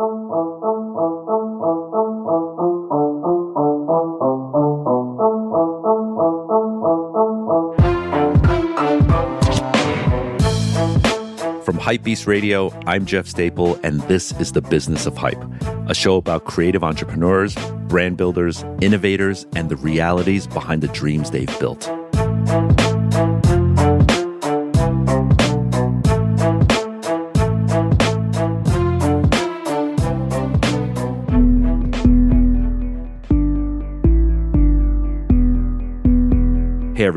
From Hypebeast Radio, I'm Jeff Staple, and this is The Business of Hype, a show about creative entrepreneurs, brand builders, innovators, and the realities behind the dreams they've built.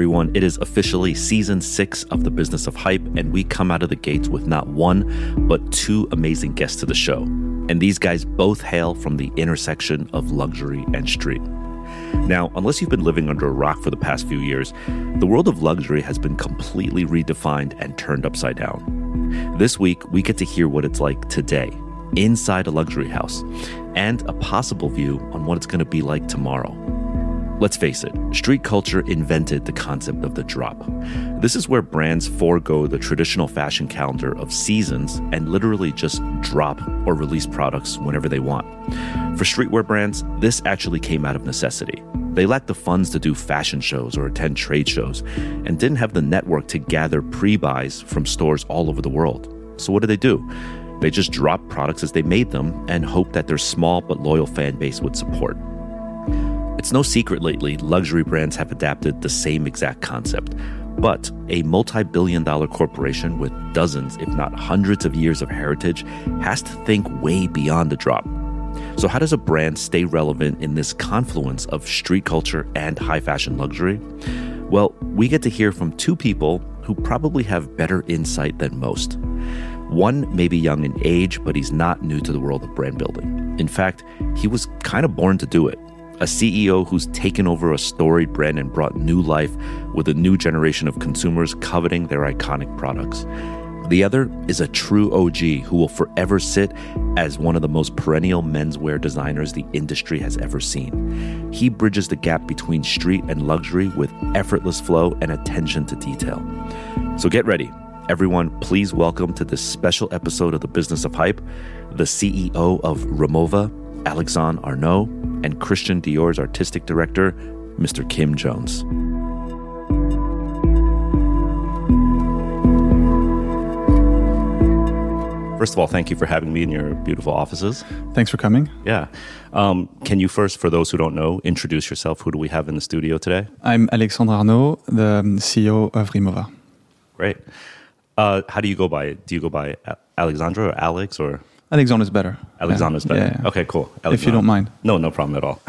Everyone, it is officially season six of The Business of Hype, and we come out of the gates with not one, but two amazing guests to the show. And these guys both hail from the intersection of luxury and street. Now, unless you've been living under a rock for the past few years, the world of luxury has been completely redefined and turned upside down. This week, we get to hear what it's like today, inside a luxury house, and a possible view on what it's going to be like tomorrow. Let's face it, street culture invented the concept of the drop. This is where brands forego the traditional fashion calendar of seasons and literally just drop or release products whenever they want. For streetwear brands, this actually came out of necessity. They lacked the funds to do fashion shows or attend trade shows and didn't have the network to gather pre buys from stores all over the world. So, what did they do? They just dropped products as they made them and hoped that their small but loyal fan base would support. It's no secret lately, luxury brands have adapted the same exact concept. But a multi billion dollar corporation with dozens, if not hundreds of years of heritage has to think way beyond the drop. So, how does a brand stay relevant in this confluence of street culture and high fashion luxury? Well, we get to hear from two people who probably have better insight than most. One may be young in age, but he's not new to the world of brand building. In fact, he was kind of born to do it a CEO who's taken over a storied brand and brought new life with a new generation of consumers coveting their iconic products. The other is a true OG who will forever sit as one of the most perennial menswear designers the industry has ever seen. He bridges the gap between street and luxury with effortless flow and attention to detail. So get ready. Everyone, please welcome to this special episode of The Business of Hype, the CEO of Rimowa, Alexandre Arnault, and Christian Dior's artistic director, Mr. Kim Jones. First of all, thank you for having me in your beautiful offices. Thanks for coming. Yeah. Um, can you first, for those who don't know, introduce yourself? Who do we have in the studio today? I'm Alexandre Arnault, the CEO of Rimowa. Great. Uh, how do you go by? Do you go by Alexandra or Alex or? Alexandre is better. Alexandre is better. Yeah, yeah. Okay, cool. Alexandre. If you don't mind. No, no problem at all.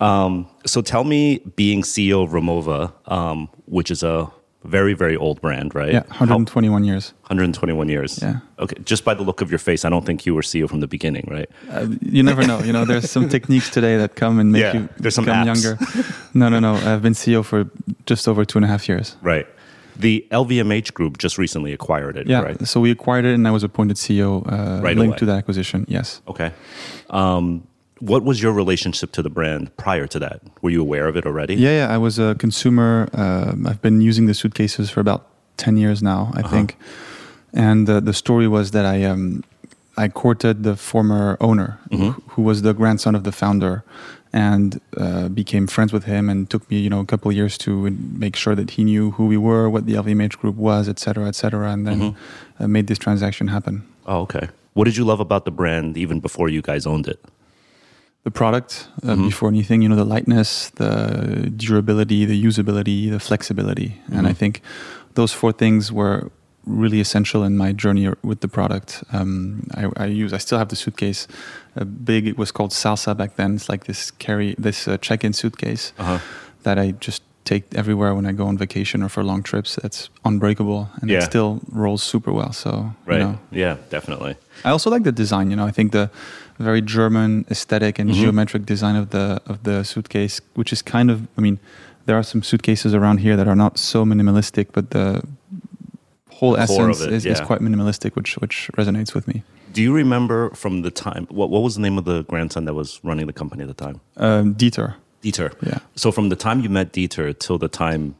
um, so tell me, being CEO of Rimowa, um, which is a very, very old brand, right? Yeah, 121 How, years. 121 years. Yeah. Okay, just by the look of your face, I don't think you were CEO from the beginning, right? Uh, you never know. You know, there's some techniques today that come and make yeah, you there's some become apps. younger. no, no, no. I've been CEO for just over two and a half years. Right. The LVMH group just recently acquired it, yeah, right? So we acquired it and I was appointed CEO uh, right linked away. to that acquisition, yes. Okay. Um, what was your relationship to the brand prior to that? Were you aware of it already? Yeah, yeah. I was a consumer. Uh, I've been using the suitcases for about 10 years now, I Uh-huh. think. And uh, the story was that I, um, I courted the former owner, Mhm. who, who was the grandson of the founder, and uh, became friends with him. And took me, you know, a couple of years to make sure that he knew who we were, what the LVMH group was, et cetera, et cetera, and then Mhm. uh, made this transaction happen. Oh, okay. What did you love about the brand even before you guys owned it? The product, uh, Mhm. before anything, you know, the lightness, the durability, the usability, the flexibility, and I Mhm. think those four things were really essential in my journey with the product. Um, I, I use, I still have the suitcase, a big. It was called Salsa back then. It's like this carry, this uh, check-in suitcase Uh-huh. that I just take everywhere when I go on vacation or for long trips. That's unbreakable and Yeah. it still rolls super well. So, you Right. know. Yeah, definitely. I also like the design. You know, I think the very German aesthetic and Mhm. geometric design of the of the suitcase, which is kind of, I mean, there are some suitcases around here that are not so minimalistic, but the whole essence it, is, is quite minimalistic, which which resonates with me. Do you remember from the time, what, what was the name of the grandson that was running the company at the time? Um, Dieter, Dieter. yeah, So from the time you met Dieter till the time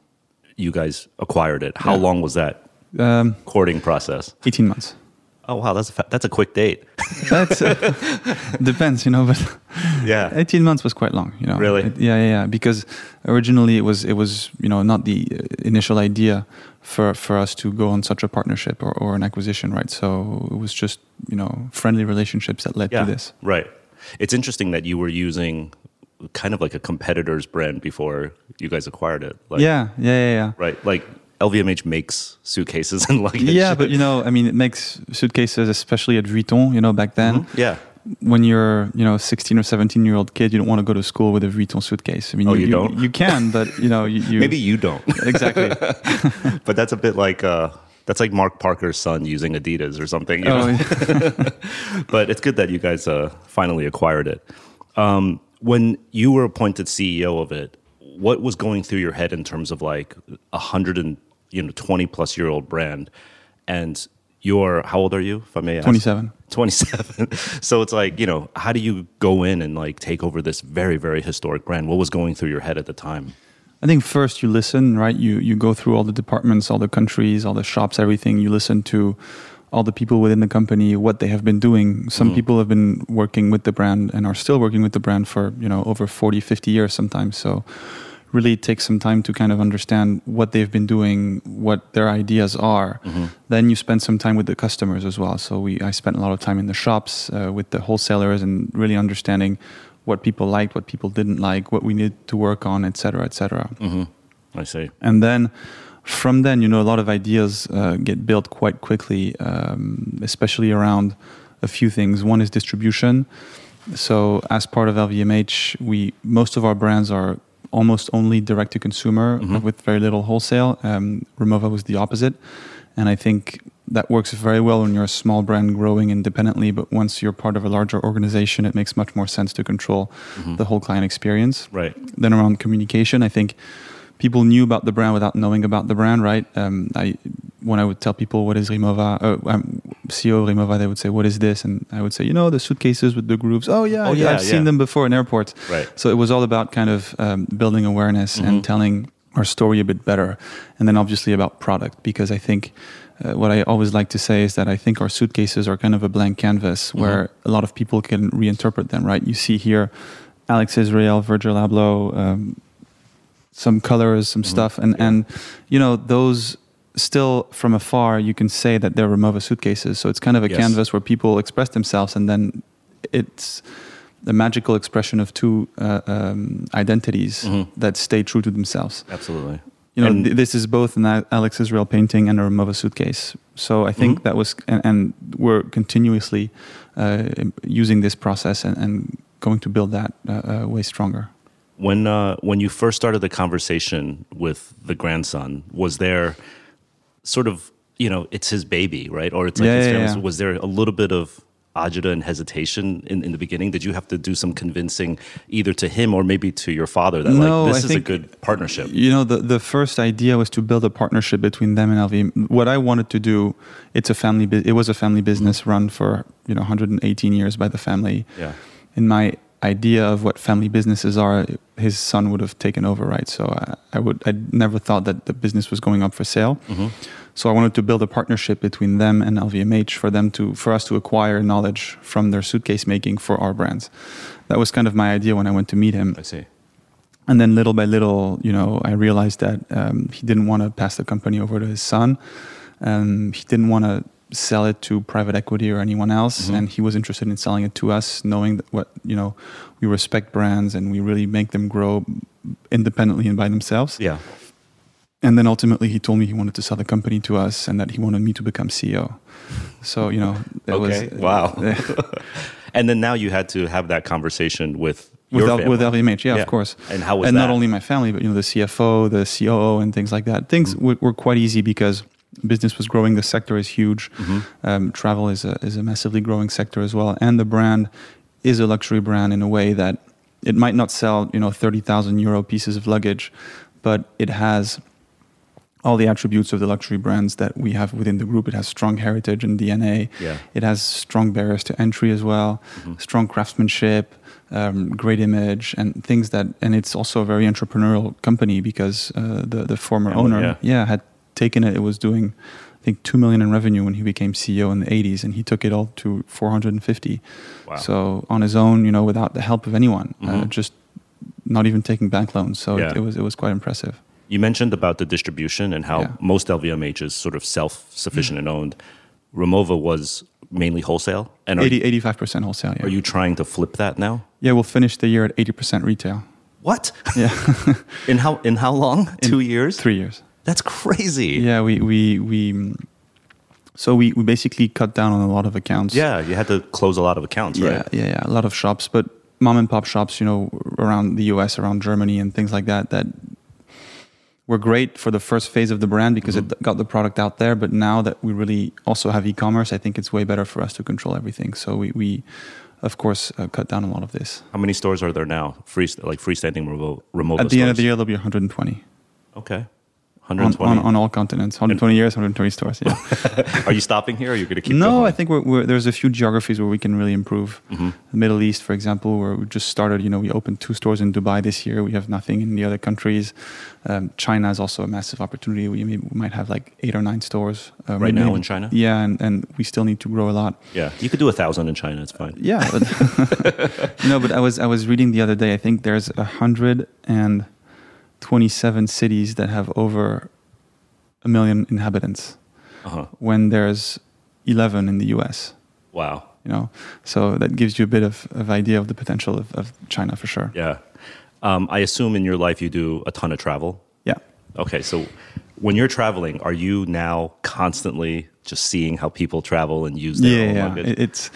you guys acquired it, how Yeah. long was that um, courting process? eighteen months. Oh wow, that's a fa- that's a quick date. That's uh, depends, you know, but yeah. 18 months was quite long, you know. Really? It- yeah, yeah, yeah. Because originally it was it was you know not the initial idea for for us to go on such a partnership or, or an acquisition, right? So it was just you know friendly relationships that led Yeah. to this. Right. It's interesting that you were using kind of like a competitor's brand before you guys acquired it. Like, yeah, yeah, yeah, yeah. Right. Like LVMH makes suitcases and luggage. Yeah, but you know, I mean, it makes suitcases, especially at Vuitton. You know, back then, Mhm. yeah. When you're you know 16 or 17 year old kid, you don't want to go to school with a Vuitton suitcase. I mean, Oh, you you, don't? You can, but you know, you, you Maybe you don't. exactly. but that's a bit like uh that's like Mark Parker's son using Adidas or something. You know? Oh, yeah. but it's good that you guys uh, finally acquired it. Um, when you were appointed CEO of it, what was going through your head in terms of like a hundred and you know twenty plus year old brand, and you're how old are you? If I may ask. 27. 27 so it's like you know how do you go in and like take over this very very historic brand what was going through your head at the time I think first you listen, right? You you go through all the departments, all the countries, all the shops, everything. You listen to all the people within the company, what they have been doing. Some Mhm. people have been working with the brand and are still working with the brand for, you know, over 40, 50 years sometimes. So really takes some time to kind of understand what they've been doing, what their ideas are. Then you spend some time with the customers as well. So we I spent a lot of time in the shops uh, with the wholesalers and really understanding what people liked, what people didn't like, what we need to work on, et cetera, et cetera. mm-hmm. i see And then from then, you know, a lot of ideas uh, get built quite quickly, um, especially around a few things. One is distribution. So as part of LVMH, we most of our brands are almost only direct to consumer Mhm. with very little wholesale. Um, Rimowa was the opposite, and I think that works very well when you're a small brand growing independently. But once you're part of a larger organization, it makes much more sense to control Mhm. the whole client experience right then around communication, I think people knew about the brand without knowing about the brand, right? Um, I when I would tell people what is Rimowa, uh, um, CEO of Rimowa, they would say, "What is this?" And I would say, "You know, the suitcases with the grooves." Oh yeah, Oh, yeah, I've seen them before in airports. right So it was all about kind of um, building awareness Mhm. and telling our story a bit better, and then obviously about product because I think. Uh, what I always like to say is that I think our suitcases are kind of a blank canvas where a lot of people can reinterpret them, right? You see here Alex Israel, Virgil Abloh, um, some colors, some Mhm. stuff, and Yeah. and you know those still from afar you can say that they're Rimowa suitcases. So it's kind of a Yes. canvas where people express themselves, and then it's the magical expression of two uh, um, identities Mhm. that stay true to themselves. absolutely You know, th- this is both an Alex Israel painting and a Rimowa suitcase. So I think Mhm. that was, and, and we're continuously uh, using this process and, and going to build that uh, uh, way stronger. When uh, when you first started the conversation with the grandson was there sort of you know it's his baby right or it's like Yeah, his yeah, yeah. was there a little bit of agita and hesitation in, in the beginning did you have to do some convincing either to him or maybe to your father that No, like this I is a good partnership You know, the, the first idea was to build a partnership between them and LV. What I wanted to do, it's a family. It was a family business run for you know 118 years by the family. yeah In my idea of what family businesses are, his son would have taken over, right? So I, I would. I never thought that the business was going up for sale. hmm So I wanted to build a partnership between them and LVMH for them to for us to acquire knowledge from their suitcase making for our brands. That was kind of my idea when I went to meet him. i see And then little by little, you know, I realized that um, he didn't want to pass the company over to his son. Um, he didn't want to sell it to private equity or anyone else, Mhm. and he was interested in selling it to us, knowing that what you know, we respect brands and we really make them grow independently and by themselves. yeah And then ultimately, he told me he wanted to sell the company to us and that he wanted me to become CEO. So you know, it okay was wow and then now you had to have that conversation with with, L- with LVMH, yeah, Yeah. of course. and how was and that not only my family, but you know the CFO, the COO, and things like that. Things Mm-hmm. w- were quite easy because business was growing. The sector is huge. Mhm. Um, travel is a is a massively growing sector as well, and the brand is a luxury brand in a way that it might not sell you know thirty thousand euro pieces of luggage, but it has all the attributes of the luxury brands that we have within the group. It has strong heritage and DNA. yeah It has strong barriers to entry as well, Mhm. strong craftsmanship, um, great image, and things that. And it's also a very entrepreneurial company because uh, the the former Family, owner, yeah. had taken it. It was doing I think, 2 million in revenue when he became CEO in the 80s, and he took it all to 450. Wow. So on his own, you know, without the help of anyone, uh, Mhm. just not even taking bank loans. So Yeah. it, it was it was quite impressive. You mentioned about the distribution and how Yeah. most LVMH is sort of self-sufficient and owned. Rimowa was mainly wholesale, and 80, 85% wholesale. Yeah. are you trying to flip that now? yeah, we'll finish the year at 80% retail. What? Yeah, in how in how long? Two years? three years. That's crazy. Yeah, we we we. So we, we basically cut down on a lot of accounts. Yeah, you had to close a lot of accounts, yeah, right? yeah, yeah. A lot of shops, but mom and pop shops, you know, around the U.S., around Germany, and things like that. That were great for the first phase of the brand because Mm-hmm. it got the product out there. But now that we really also have e-commerce, I think it's way better for us to control everything. So we, we of course, uh, cut down a lot of this. How many stores are there now? Free, like freestanding remote, remote At the end of the year, there'll be 120 Okay, 120. on, on all continents. 120 years, 120 stores. Yeah. are you stopping here? Or are you going to keep? no, going? I think we're, we're, there's a few geographies where we can really improve. Mm-hmm. The Middle East, for example, where we just started. You know, we opened two stores in Dubai this year. We have nothing in the other countries. Um, China is also a massive opportunity. We, we might have like eight or nine stores uh, Right now maybe- in China? Yeah, and, and we still need to grow a lot. Yeah, you could do a thousand in China. It's fine. Yeah, but no, but I was I was reading the other day. I think there's a hundred and twenty-seven cities that have over a million inhabitants. Uh-huh. When there's eleven in the U.S. Wow. You know, so that gives you a bit of, of idea of the potential of, of China for sure. Yeah. Um, I assume in your life you do a ton of travel. Yeah. Okay, so when you're traveling, are you now constantly just seeing how people travel and use their Yeah, own yeah. it's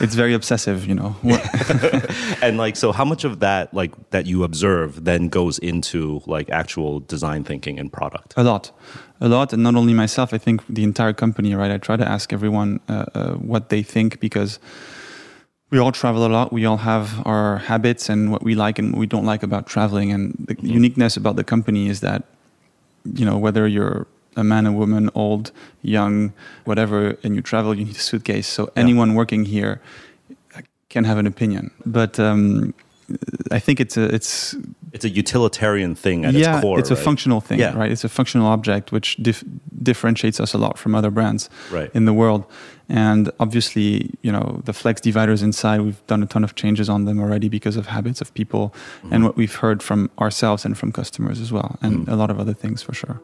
it's very obsessive, you know. And like, so how much of that, like, that you observe, then goes into like actual design thinking and product? A lot, a lot, and not only myself. I think the entire company. Right, I try to ask everyone uh, uh, what they think because we all travel a lot. We all have our habits and what we like and what we don't like about traveling. And the uniqueness about the company is that you know whether you're a man, a woman, old, young, whatever, and you travel, you need a suitcase. So anyone working here can have an opinion. But um, I think it's a it's It's a utilitarian thing at yeah, its core. it's a right? functional thing, Yeah. right? It's a functional object which dif- differentiates us a lot from other brands Right. in the world. And obviously, you know, the flex dividers inside, we've done a ton of changes on them already because of habits of people Mm-hmm. and what we've heard from ourselves and from customers as well, and Mm-hmm. a lot of other things for sure.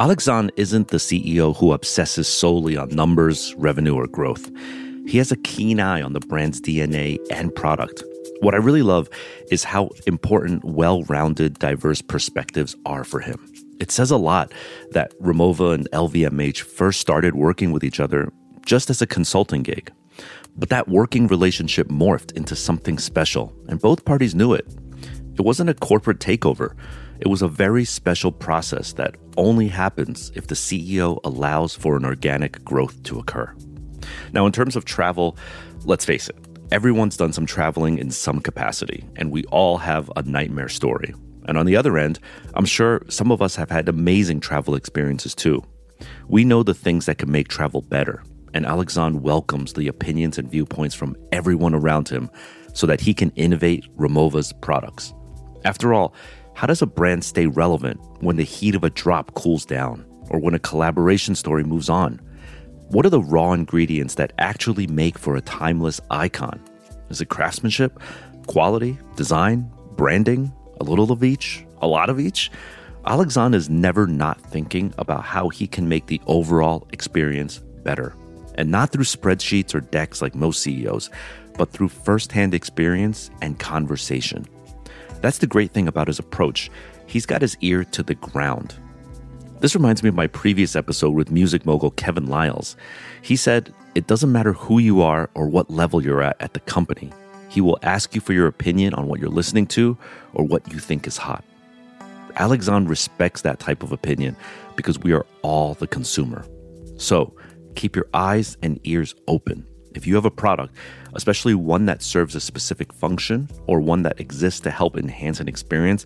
Alexandre isn't the CEO who obsesses solely on numbers, revenue, or growth. He has a keen eye on the brand's DNA and product. What I really love is how important well rounded, diverse perspectives are for him. It says a lot that Rimowa and LVMH first started working with each other just as a consulting gig. But that working relationship morphed into something special, and both parties knew it. It wasn't a corporate takeover. It was a very special process that only happens if the CEO allows for an organic growth to occur. Now, in terms of travel, let's face it, everyone's done some traveling in some capacity, and we all have a nightmare story. And on the other end, I'm sure some of us have had amazing travel experiences too. We know the things that can make travel better, and Alexandre welcomes the opinions and viewpoints from everyone around him so that he can innovate Rimowa's products. After all, how does a brand stay relevant when the heat of a drop cools down or when a collaboration story moves on? What are the raw ingredients that actually make for a timeless icon? Is it craftsmanship, quality, design, branding, a little of each, a lot of each? Alexandre is never not thinking about how he can make the overall experience better. And not through spreadsheets or decks like most CEOs, but through firsthand experience and conversation. That's the great thing about his approach. He's got his ear to the ground. This reminds me of my previous episode with music mogul Kevin Liles. He said, It doesn't matter who you are or what level you're at at the company. He will ask you for your opinion on what you're listening to or what you think is hot. Alexandre respects that type of opinion because we are all the consumer. So keep your eyes and ears open. If you have a product, especially one that serves a specific function or one that exists to help enhance an experience,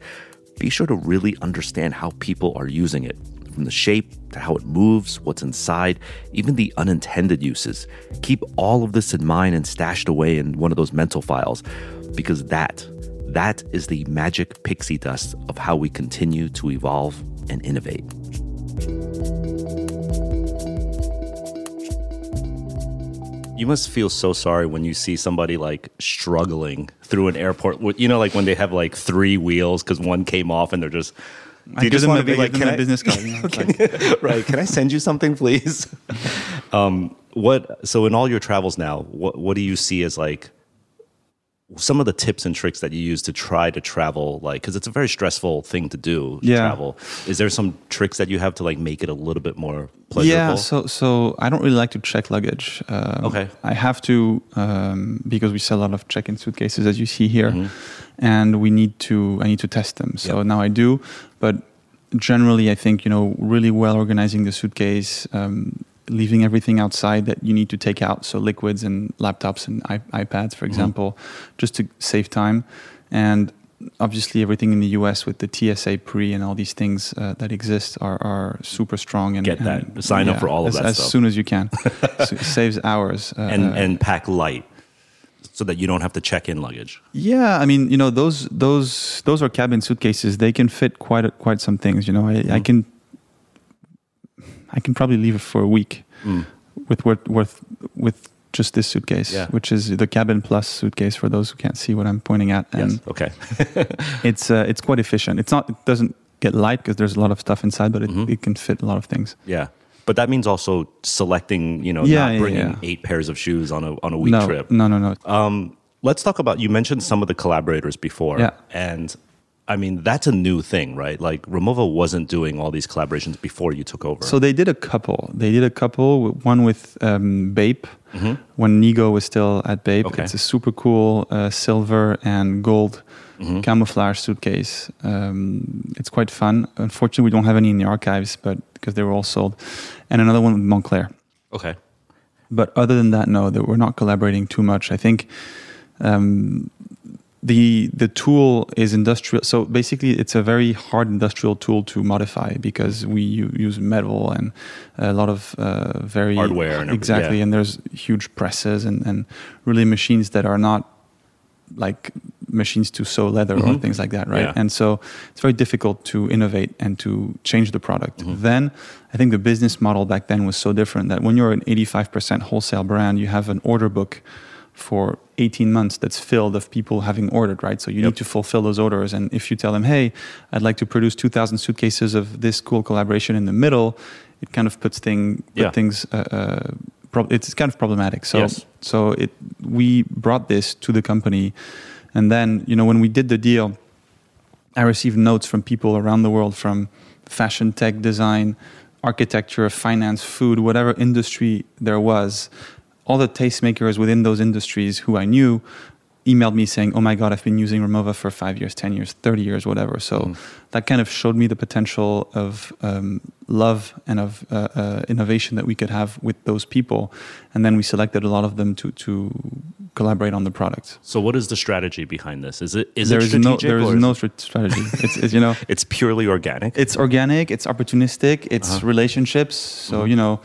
be sure to really understand how people are using it. From the shape to how it moves, what's inside, even the unintended uses. Keep all of this in mind and stashed away in one of those mental files because that, That is the magic pixie dust of how we continue to evolve and innovate. You must feel so sorry when you see somebody like struggling through an airport. You know, like when they have like three wheels because one came off and they're just. Do you just want to be like, can I, business card? You know, like, right? Can I send you something, please? um, what? So, in all your travels now, what what do you see as like some of the tips and tricks that you use to try to travel like because it's a very stressful thing to do to yeah. travel is there some tricks that you have to like make it a little bit more pleasurable yeah so so i don't really like to check luggage um, okay i have to um, because we sell a lot of check-in suitcases as you see here mm-hmm. and we need to i need to test them so yep. now i do but generally i think you know really well organizing the suitcase um, leaving everything outside that you need to take out, so liquids and laptops and iPads, for mm-hmm. example, mm-hmm. just to save time. And obviously, everything in the US with the TSA pre and all these things uh, that exist are, are super strong. And get that, and, sign yeah, up for all of as, that as stuff. soon as you can. so saves hours. Uh, and and pack light. So that you don't have to check in luggage. Yeah, I mean, you know, those those those are cabin suitcases. They can fit quite a, quite some things. You know, I, mm-hmm. I can I can probably leave it for a week mm. with worth with just this suitcase, yeah. which is the Cabin Plus suitcase for those who can't see what I'm pointing at. And yes. okay, it's uh, it's quite efficient. It's not it doesn't get light because there's a lot of stuff inside, but it, mm-hmm. it can fit a lot of things. Yeah. But that means also selecting, you know, yeah, not bringing yeah, yeah. eight pairs of shoes on a on a week no, trip. No, no, no. Um, let's talk about. You mentioned some of the collaborators before, yeah. and I mean, that's a new thing, right? Like Rimowa wasn't doing all these collaborations before you took over. So they did a couple. They did a couple. One with um, Bape mm-hmm. when Nigo was still at Bape. Okay. It's a super cool uh, silver and gold mm-hmm. camouflage suitcase. Um, it's quite fun. Unfortunately, we don't have any in the archives, but because they were all sold. And another one with Moncler. Okay. But other than that, no, that we're not collaborating too much. I think. Um, the the tool is industrial so basically it's a very hard industrial tool to modify because we use metal and a lot of uh, very hardware and exactly yeah. and there's huge presses and, and really machines that are not like machines to sew leather mm-hmm. or things like that right yeah. and so it's very difficult to innovate and to change the product mm-hmm. then i think the business model back then was so different that when you're an 85% wholesale brand you have an order book for 18 months that's filled of people having ordered, right? So you yep. need to fulfill those orders. And if you tell them, hey, I'd like to produce 2,000 suitcases of this cool collaboration in the middle, it kind of puts thing, put yeah. things, uh, uh, pro- it's kind of problematic. So, yes. so it, we brought this to the company. And then, you know, when we did the deal, I received notes from people around the world from fashion, tech, design, architecture, finance, food, whatever industry there was all the tastemakers within those industries who I knew emailed me saying, "Oh my God, I've been using Rimowa for five years, ten years, thirty years, whatever." So mm. that kind of showed me the potential of um, love and of uh, uh, innovation that we could have with those people, and then we selected a lot of them to to collaborate on the product. So, what is the strategy behind this? Is it is there it is? No, there is no strategy. it's, it's, you know, it's purely organic. It's organic. It's opportunistic. It's uh-huh. relationships. So mm-hmm. you know,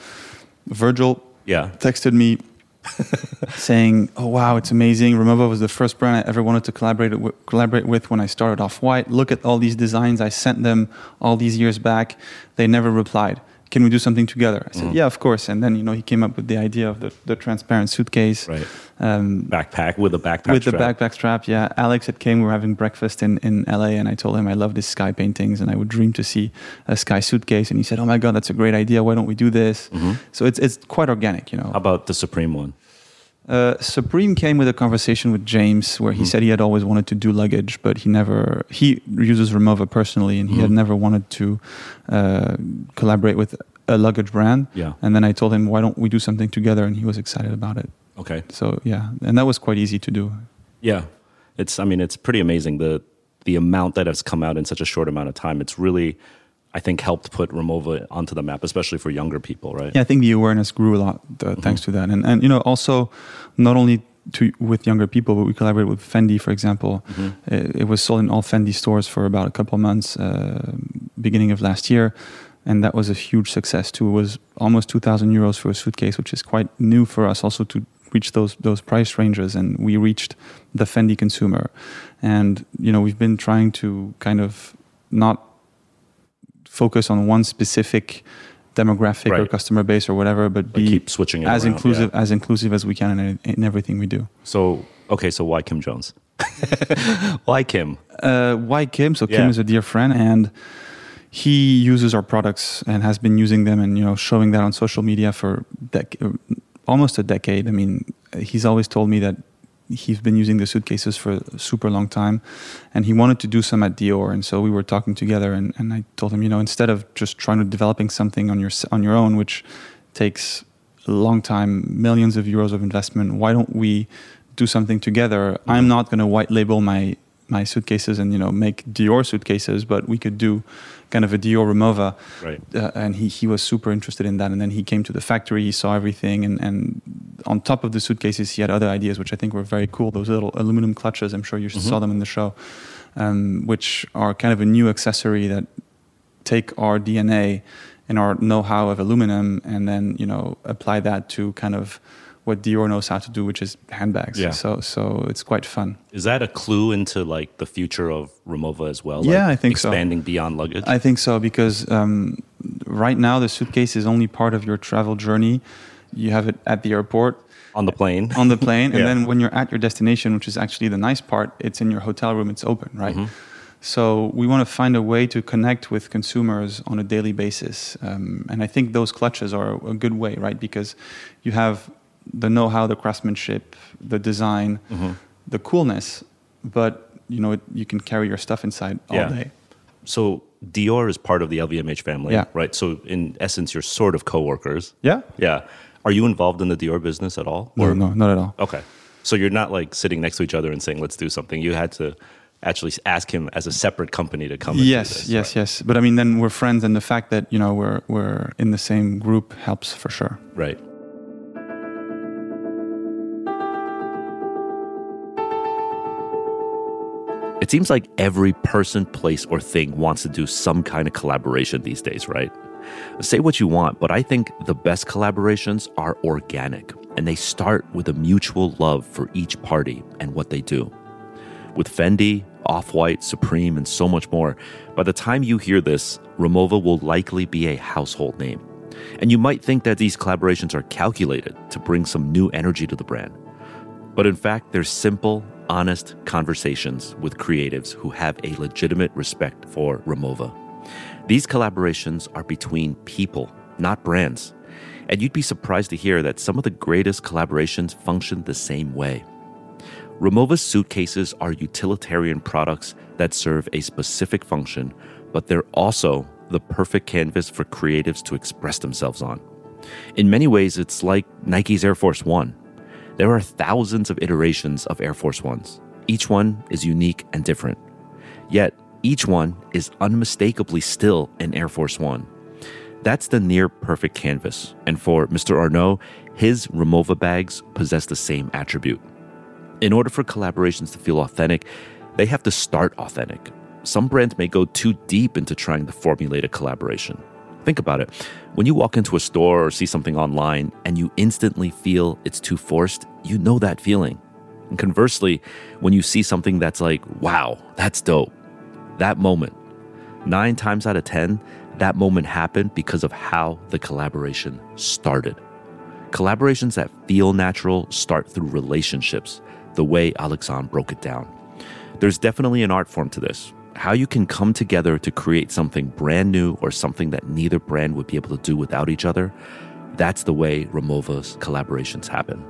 Virgil yeah. texted me saying, "Oh wow, it's amazing! Rimowa was the first brand I ever wanted to collaborate collaborate with when I started off white. Look at all these designs I sent them all these years back. They never replied. Can we do something together?" I said, mm-hmm. "Yeah, of course." And then you know he came up with the idea of the, the transparent suitcase, right? Um, backpack with a backpack with strap. the backpack strap. Yeah, Alex had came. We were having breakfast in in LA, and I told him I love these sky paintings, and I would dream to see a sky suitcase. And he said, "Oh my god, that's a great idea. Why don't we do this?" Mm-hmm. So it's it's quite organic, you know. How about the Supreme one? Uh, Supreme came with a conversation with James where he mm-hmm. said he had always wanted to do luggage, but he never he uses Rimowa personally, and he mm-hmm. had never wanted to uh, collaborate with a luggage brand. Yeah. And then I told him, why don't we do something together? And he was excited about it. Okay. So yeah, and that was quite easy to do. Yeah, it's I mean it's pretty amazing the the amount that has come out in such a short amount of time. It's really I think helped put Rimowa onto the map, especially for younger people, right? Yeah, I think the awareness grew a lot uh, mm-hmm. thanks to that, and and you know also not only to with younger people, but we collaborated with Fendi, for example. Mm-hmm. It, it, was sold in all Fendi stores for about a couple months, uh, beginning of last year, and that was a huge success too. It was almost two thousand euros for a suitcase, which is quite new for us, also to reach those those price ranges, and we reached the Fendi consumer. And you know, we've been trying to kind of not focus on one specific demographic or customer base or whatever, but Like be keep switching it as around, inclusive yeah. as inclusive as we can in, in everything we do. So okay, so why Kim Jones? why Kim? Uh, why Kim? So Yeah. Kim is a dear friend, and he uses our products and has been using them and you know showing that on social media for dec- almost a decade. I mean, he's always told me that he's been using the suitcases for a super long time, and he wanted to do some at Dior. And so we were talking together, and, and I told him, you know, instead of just trying to developing something on your on your own, which takes a long time, millions of euros of investment, why don't we do something together? I'm not going to white label my my suitcases and you know make Dior suitcases, but we could do kind of a Dior Rimowa. Right. Uh, and he, he was super interested in that. And then he came to the factory, he saw everything, and, and on top of the suitcases, he had other ideas, which I think were very cool. Those little aluminum clutches, I'm sure you saw them in the show, um, which are kind of a new accessory that take our DNA and our know-how of aluminum, and then you know apply that to kind of what Dior knows how to do, which is handbags. Yeah. So so it's quite fun. Is that a clue into like the future of Rimowa as well? Yeah, Like, I think so. expanding beyond luggage. I think so because um, right now the suitcase is only part of your travel journey. You have it at the airport, on the plane. on the plane, and then when you're at your destination, which is actually the nice part, it's in your hotel room. It's open, right? Mm-hmm. So we want to find a way to connect with consumers on a daily basis, um, and I think those clutches are a good way, right? Because you have the know-how, the craftsmanship, the design, Mm-hmm. the coolness, but you know it, you can carry your stuff inside all Yeah. day. so Dior is part of the LVMH family, Yeah. right? So in essence, you're sort of coworkers. Yeah. Yeah. Are you involved in the Dior business at all? No, no, not at all. Okay. So you're not like sitting next to each other and saying, let's do something. You had to actually ask him as a separate company to come yes this. yes right? yes but i mean then we're friends and the fact that you know we're we're in the same group helps for sure Right. It seems like every person, place, or thing wants to do some kind of collaboration these days, right? Say what you want, but I think the best collaborations are organic and they start with a mutual love for each party and what they do. With Fendi, Off White, Supreme, and so much more, by the time you hear this, Rimowa will likely be a household name. And you might think that these collaborations are calculated to bring some new energy to the brand. But in fact, they're simple, honest conversations with creatives who have a legitimate respect for Rimowa. These collaborations are between people, not brands. And you'd be surprised to hear that some of the greatest collaborations function the same way. Rimowa's suitcases are utilitarian products that serve a specific function, but they're also the perfect canvas for creatives to express themselves on. In many ways, it's like Nike's Air Force One. There are thousands of iterations of Air Force Ones. Each one is unique and different. Yet, each one is unmistakably still an Air Force One. That's the near perfect canvas. And for Mr. Arnault, his Rimowa bags possess the same attribute. In order for collaborations to feel authentic, they have to start authentic. Some brands may go too deep into trying to formulate a collaboration. Think about it. When you walk into a store or see something online and you instantly feel it's too forced, you know that feeling. And conversely, when you see something that's like, wow, that's dope, that moment, nine times out of 10, that moment happened because of how the collaboration started. Collaborations that feel natural start through relationships, the way Alexandre broke it down. There's definitely an art form to this. How you can come together to create something brand new or something that neither brand would be able to do without each other. That's the way Rimowa's collaborations happen.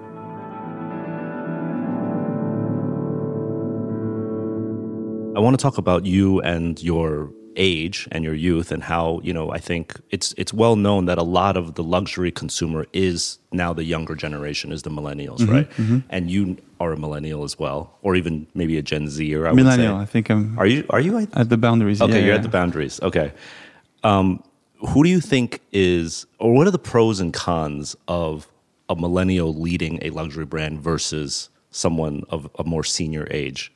I want to talk about you and your age and your youth and how you know I think it's it's well known that a lot of the luxury consumer is now the younger generation is the millennials mm-hmm, right mm-hmm. and you are a millennial as well or even maybe a Gen Z or I would millennial i think i'm are you are you I- at the boundaries okay yeah, you're yeah. at the boundaries okay. Um, who do you think is or what are the pros and cons of a millennial leading a luxury brand versus someone of a more senior age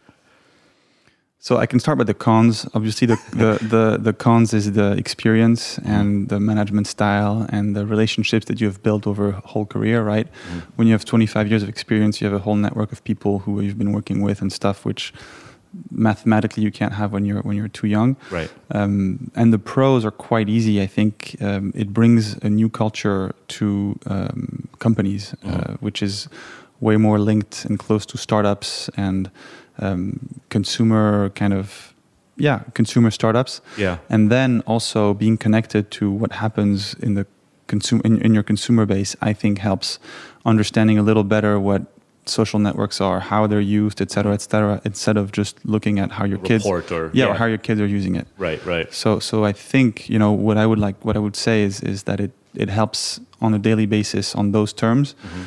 So I can start with the cons. Obviously, the, the, the, the cons is the experience and the management style and the relationships that you have built over a whole career, right? Mm-hmm. When you have 25 years of experience, you have a whole network of people who you've been working with and stuff, which mathematically you can't have when you're when you're too young. Right. Um, and the pros are quite easy. I think um, it brings a new culture to um, companies, uh, Mhm. which is way more linked and close to startups and um, consumer kind of yeah consumer startups. Yeah. And then also being connected to what happens in the consumer in, in your consumer base, I think helps understanding a little better what social networks are, how they're used, et cetera, et cetera, instead of just looking at how your kids Report or yeah, or how your kids are using it. right, right. So so I think you know what I would like what I would say is is that it it helps on a daily basis on those terms. Mm-hmm.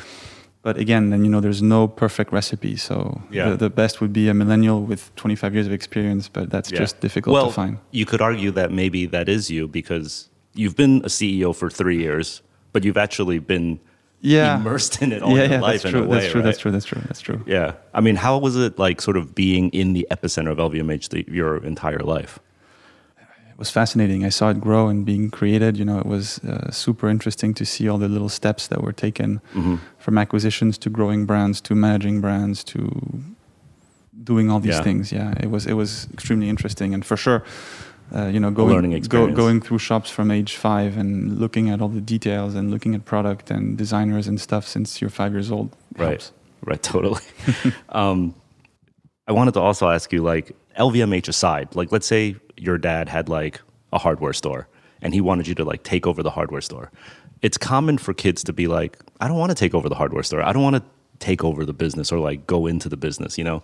But again, then you know there's no perfect recipe. So Yeah. the, the best would be a millennial with 25 years of experience, but that's Yeah. just difficult well, to find. You could argue that maybe that is you because you've been a CEO for three years, but you've actually been Yeah. immersed in it all yeah, your yeah, life that's in true. a way. that's true. right? That's true. That's true. That's true. Yeah. I mean, how was it like sort of being in the epicenter of LVMH the, your entire life? Was fascinating. I saw it grow and being created. You know, it was uh, super interesting to see all the little steps that were taken Mhm. from acquisitions to growing brands to managing brands to doing all these Yeah. things. Yeah, it was it was extremely interesting and for sure. Uh, you know, going go, going through shops from age five and looking at all the details and looking at product and designers and stuff since you're five years old Right. helps. Right, totally. um, I wanted to also ask you, like LVMH aside, like let's say your dad had like a hardware store and he wanted you to like take over the hardware store. It's common for kids to be like, I don't want to take over the hardware store. I don't want to take over the business or like go into the business. You know,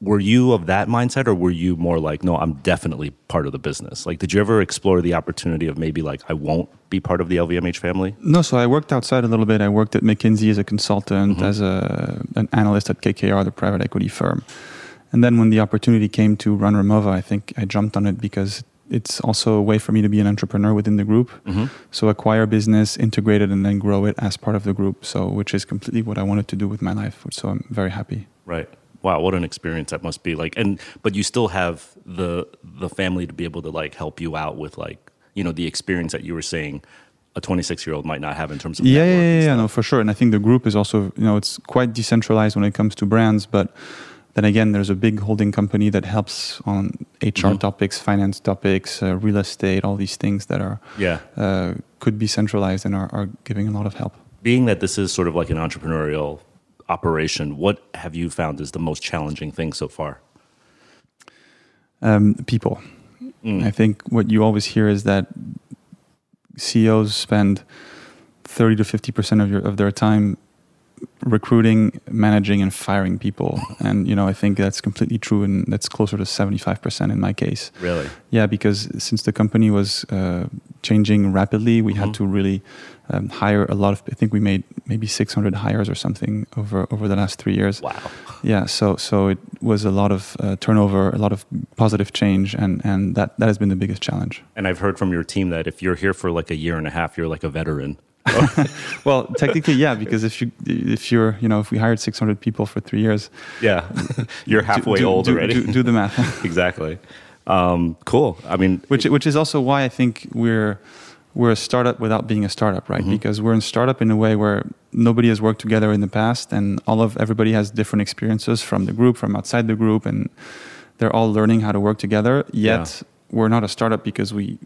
were you of that mindset or were you more like, no, I'm definitely part of the business? Like, did you ever explore the opportunity of maybe like I won't be part of the LVMH family? No, so I worked outside a little bit. I worked at McKinsey as a consultant, Mm-hmm. as a, an analyst at KKR, the private equity firm. And then when the opportunity came to run Rimowa, I think I jumped on it because it's also a way for me to be an entrepreneur within the group. Mm-hmm. So acquire business, integrate it, and then grow it as part of the group. So which is completely what I wanted to do with my life. So I'm very happy. Right. Wow, what an experience that must be like. And but you still have the the family to be able to like help you out with like, you know, the experience that you were saying a 26 year old might not have in terms of yeah, yeah, yeah, yeah, no, for sure. And I think the group is also, you know, it's quite decentralized when it comes to brands, but then again, there's a big holding company that helps on HR Mhm. topics, finance topics, uh, real estate, all these things that are Yeah. uh, could be centralized and are, are giving a lot of help. Being that this is sort of like an entrepreneurial operation, what have you found is the most challenging thing so far? Um, people. Mm. I think what you always hear is that CEOs spend 30 to 50 percent of your of their time recruiting, managing, and firing people. And you know, I think that's completely true, and that's closer to 75 percent in my case. Really? Yeah, because since the company was uh, changing rapidly, we Mhm. had to really um, hire a lot of. I think we made maybe 600 hires or something over over the last three years. Wow. Yeah, so so it was a lot of uh, turnover, a lot of positive change, and and that that has been the biggest challenge. And I've heard from your team that if you're here for like a year and a half, you're like a veteran. Well, technically, yeah, because if you if you're you know if we hired 600 people for three years, Yeah. you're halfway do, do- old do, already. Do, the math. exactly. Um, cool. I mean, which which is also why I think we're we're a startup without being a startup, right? Mhm. Because we're in startup in a way where nobody has worked together in the past, and all of everybody has different experiences from the group, from outside the group, and they're all learning how to work together. Yet we're not a startup because we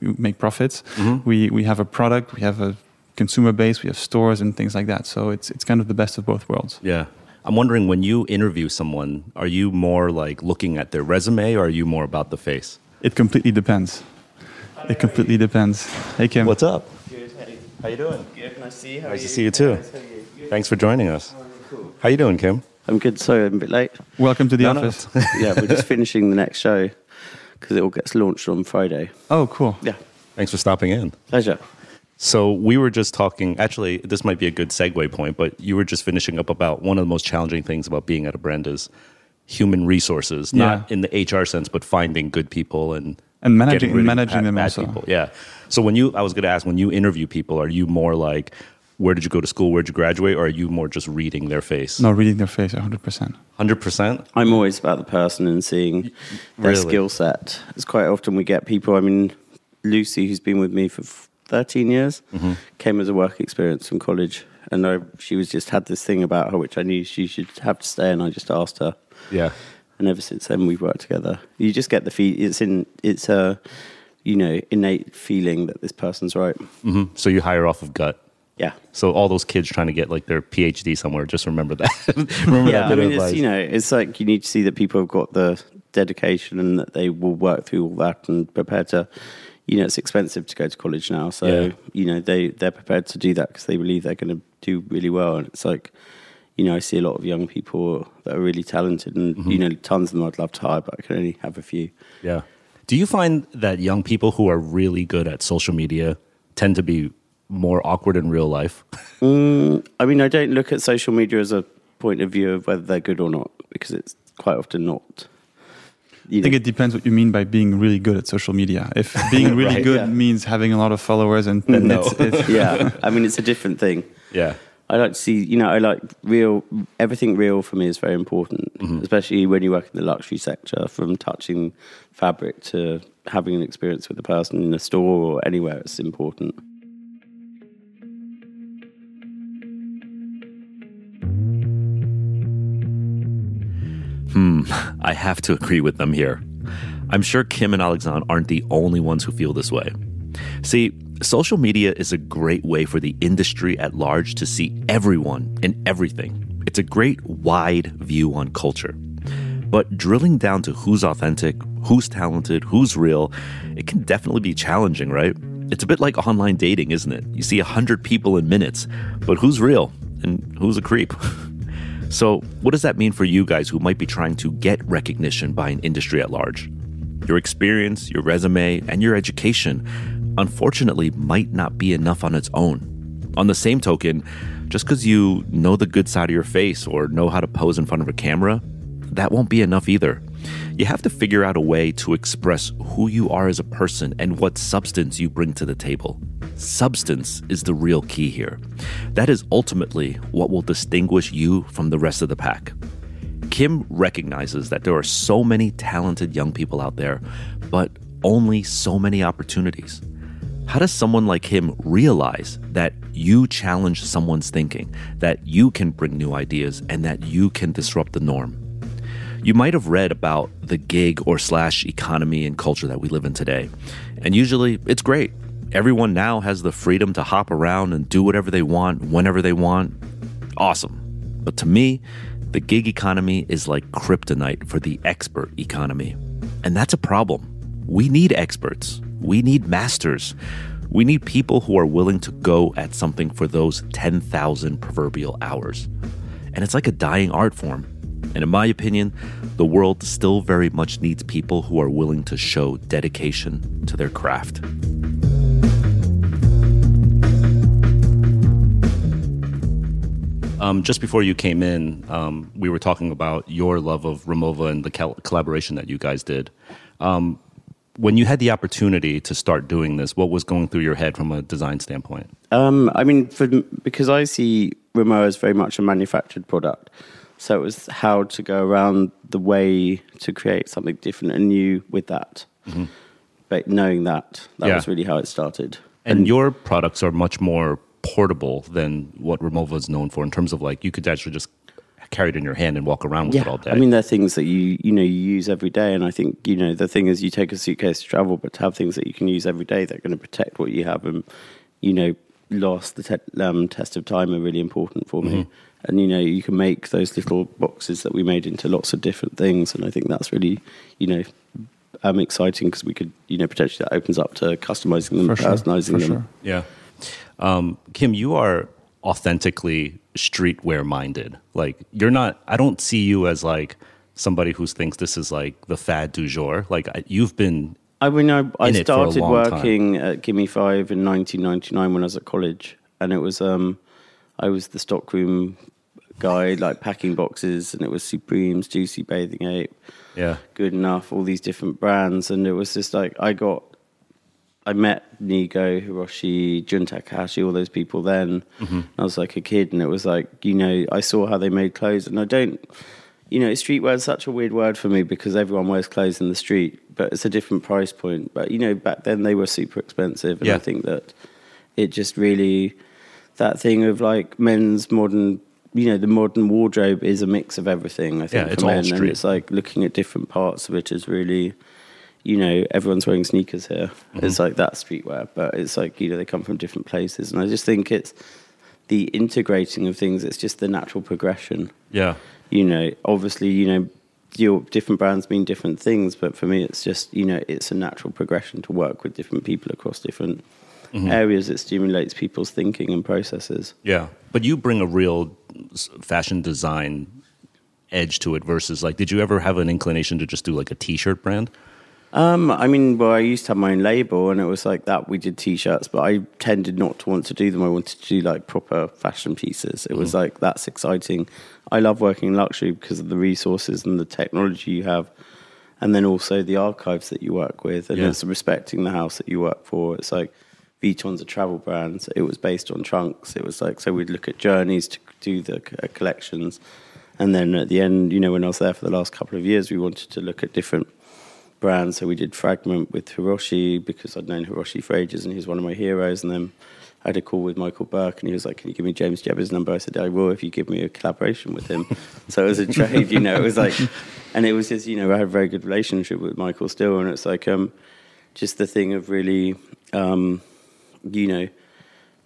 we make profits. Mhm. We we have a product, we have a consumer base, we have stores and things like that. So it's it's kind of the best of both worlds. Yeah. I'm wondering when you interview someone, are you more like looking at their resume or are you more about the face? It completely depends. It completely depends. Hey Kim. What's up? Good. How, How you doing? good. Nice to see you. How Nice are to see you too. Nice, how are you? Thanks for joining us. Cool. How you doing, Kim? I'm good. Sorry, I'm a bit late. Welcome to the No, no, office. yeah, we're just finishing the next show because it all gets launched on Friday. Oh, cool. Yeah, Thanks for stopping in. pleasure. So we were just talking. Actually, this might be a good segue point, but you were just finishing up about one of the most challenging things about being at a brand is human resources, not in the HR sense, but finding good people and And managing- getting managing bad- them bad also. People. Yeah. So when you, I was going to ask, when you interview people, are you more like where did you go to school, where did you graduate, or are you more just reading their face? No, reading their face, 100%. Hundred percent. I'm always about the person and seeing their Really? skill set. It's quite often we get people. I mean, Lucy, who's been with me for 13 years, Mm-hmm. came as a work experience from college, and I, she was just had this thing about her which I knew she should have to stay, and I just asked her. Yeah. and ever since then we've worked together. You just get the feel. It's in. It's a, you know, innate feeling that this person's right. hmm So you hire off of gut. Yeah. So all those kids trying to get like their PhD somewhere, just remember that. remember Yeah. that I mean, it's you know, it's like you need to see that people have got the dedication and that they will work through all that and prepare to. You know, it's expensive to go to college now, so Yeah. you know they they're prepared to do that because they believe they're going to do really well. And it's like, you know, I see a lot of young people that are really talented, and Mm-hmm. you know, tons of them I'd love to hire, but I can only have a few. Yeah. Do you find that young people who are really good at social media tend to be more awkward in real life? Mm, I mean, I don't look at social media as a point of view of whether they're good or not because it's quite often not. You I think know. it depends what you mean by being really good at social media. If being really Right, good yeah. means having a lot of followers, and then No. it's, it's yeah, I mean, it's a different thing. Yeah. I like to see, you know, I like real, everything real for me is very important, especially when you work in the luxury sector, from touching fabric to having an experience with the person in a store or anywhere, it's important. Hmm, I have to agree with them here. I'm sure Kim and Alexandre aren't the only ones who feel this way. See, social media is a great way for the industry at large to see everyone and everything. It's a great wide view on culture. But drilling down to who's authentic, who's talented, who's real, it can definitely be challenging, right? It's a bit like online dating, isn't it? You see a hundred people in minutes, but who's real and who's a creep? So, what does that mean for you guys who might be trying to get recognition by an industry at large? Your experience, your resume, and your education, unfortunately, might not be enough on its own. On the same token, just because you know the good side of your face or know how to pose in front of a camera, that won't be enough either. You have to figure out a way to express who you are as a person and what substance you bring to the table. Substance is the real key here. That is ultimately what will distinguish you from the rest of the pack. Kim recognizes that there are so many talented young people out there, but only so many opportunities. How does someone like him realize that you challenge someone's thinking, that you can bring new ideas, and that you can disrupt the norm? You might have read about the gig or slash economy and culture that we live in today. And usually it's great. Everyone now has the freedom to hop around and do whatever they want, whenever they want. Awesome. But to me, the gig economy is like kryptonite for the expert economy. And that's a problem. We need experts, we need masters. We need people who are willing to go at something for those 10,000 proverbial hours. And it's like a dying art form. And in my opinion, the world still very much needs people who are willing to show dedication to their craft. Um, just before you came in, um, we were talking about your love of Rimowa and the col- collaboration that you guys did. Um, when you had the opportunity to start doing this, what was going through your head from a design standpoint? Um, I mean, for, because I see Remo as very much a manufactured product, so it was how to go around the way to create something different and new with that. But knowing that, that Yeah. was really how it started. And your products are much more portable than what Rimowa is known for in terms of like you could actually just carry it in your hand and walk around with it all day. I mean, they're things that you you know you use every day, and I think you know the thing is you take a suitcase to travel, but to have things that you can use every day that are going to protect what you have, and you know, last the te- um, test of time are really important for me. And you know, you can make those little boxes that we made into lots of different things, and I think that's really you know. Um, exciting because we could, you know, potentially that opens up to customizing them, for sure. personalizing For them. sure. Yeah. Um, Kim, you are authentically streetwear minded. Like you're not. I don't see you as like somebody who thinks this is like the fad du jour. Like I- you've been. I mean, I, I in it for a started long time. working at Gimme Five in 1999 when I was at college, and it was um, I was the stockroom guy, like packing boxes, and it was Supremes, Juicy Bathing Ape, Yeah. Good Enough, all these different brands, and it was just like I got. I met Nigo, Hiroshi, Jun Takahashi, all those people then. Mm-hmm. I was like a kid, and it was like, you know, I saw how they made clothes, and I don't, you know, streetwear is such a weird word for me because everyone wears clothes in the street, but it's a different price point. But, you know, back then they were super expensive, and Yeah. I think that it just really, that thing of like men's modern. You know, the modern wardrobe is a mix of everything. I think Yeah, it's for all men, street. and it's like looking at different parts of it is really, you know, everyone's wearing sneakers here. Mm-hmm. It's like that streetwear, but it's like, you know, they come from different places. And I just think it's the integrating of things, it's just the natural progression. Yeah. You know, obviously, you know, your different brands mean different things, but for me, it's just, you know, it's a natural progression to work with different people across different areas. It stimulates people's thinking and processes. Yeah. But you bring a real fashion design edge to it versus like, did you ever have an inclination to just do like a t shirt brand? Um, I mean, well, I used to have my own label, and it was like that. We did t-shirts, but I tended not to want to do them. I wanted to do like proper fashion pieces. It was like that's exciting. I love working in luxury because of the resources and the technology you have, and then also the archives that you work with, and Yeah. it's respecting the house that you work for. It's like Vuitton's a travel brand. It was based on trunks. It was like so we'd look at journeys to do the uh, collections, and then at the end, you know, when I was there for the last couple of years, we wanted to look at different brands. So we did Fragment with Hiroshi because I'd known Hiroshi for ages and he was one of my heroes. And then I had a call with Michael Burke and he was like, Can you give me James Jebbia's number? I said, I will if you give me a collaboration with him. so it was a trade, you know, it was like, and it was just, you know, I had a very good relationship with Michael still. And it's like, um, just the thing of really, um, you know,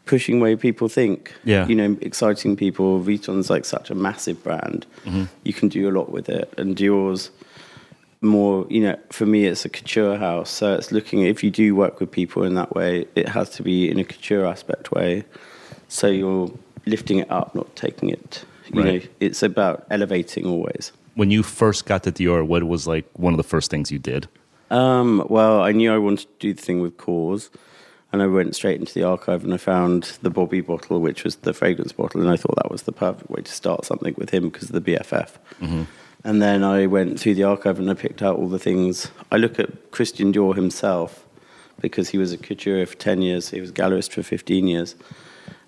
pushing where people think. Yeah. You know, exciting people. Vuitton's like such a massive brand. You can do a lot with it. And Dior's more, you know, for me, it's a couture house. So it's looking, if you do work with people in that way, it has to be in a couture aspect way. So you're lifting it up, not taking it. You Right. know, it's about elevating always. When you first got to Dior, what was like one of the first things you did? Um, well, I knew I wanted to do the thing with KAWS, and I went straight into the archive and I found the Bobby bottle, which was the fragrance bottle, and I thought that was the perfect way to start something with him because of the BFF. And then I went through the archive and I picked out all the things. I look at Christian Dior himself because he was a couturier for 10 years, he was a gallerist for 15 years,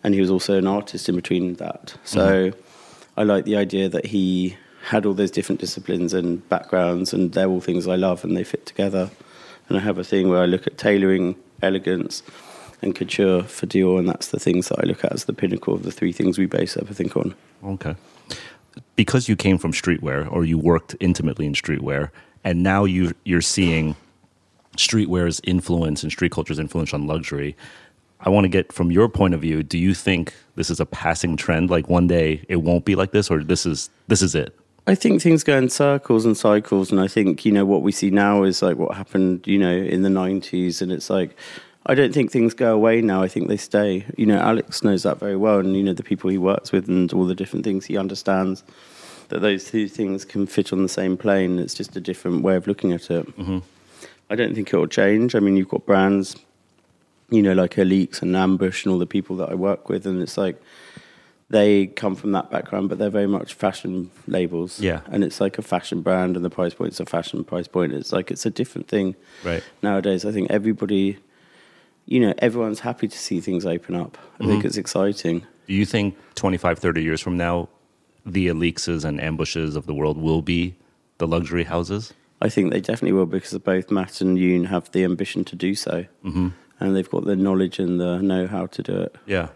and he was also an artist in between that. So mm-hmm. I like the idea that he had all those different disciplines and backgrounds, and they're all things I love and they fit together. And I have a thing where I look at tailoring, elegance, and couture for Dior, and that's the things that I look at as the pinnacle of the three things we base everything on. Okay. Because you came from streetwear or you worked intimately in streetwear, and now you, you're seeing streetwear's influence and street culture's influence on luxury. I want to get from your point of view, do you think this is a passing trend? Like one day it won't be like this, or this is this is it? I think things go in circles and cycles, and I think you know what we see now is like what happened, you know, in the '90s, and it's like I don't think things go away now. I think they stay. You know, Alex knows that very well, and you know the people he works with and all the different things he understands that those two things can fit on the same plane. It's just a different way of looking at it. Mm-hmm. I don't think it will change. I mean, you've got brands, you know, like Alyx and Ambush and all the people that I work with, and it's like they come from that background, but they're very much fashion labels. Yeah. And it's like a fashion brand, and the price point's a fashion price point. It's like it's a different thing. Right. Nowadays, I think everybody, you know, everyone's happy to see things open up. I think it's exciting. Do you think 25, 30 years from now, the Alyxes and Ambushes of the world will be the luxury houses? I think they definitely will because both Matt and Yoon have the ambition to do so. Mm-hmm. And they've got the knowledge and the know how to do it. Yeah.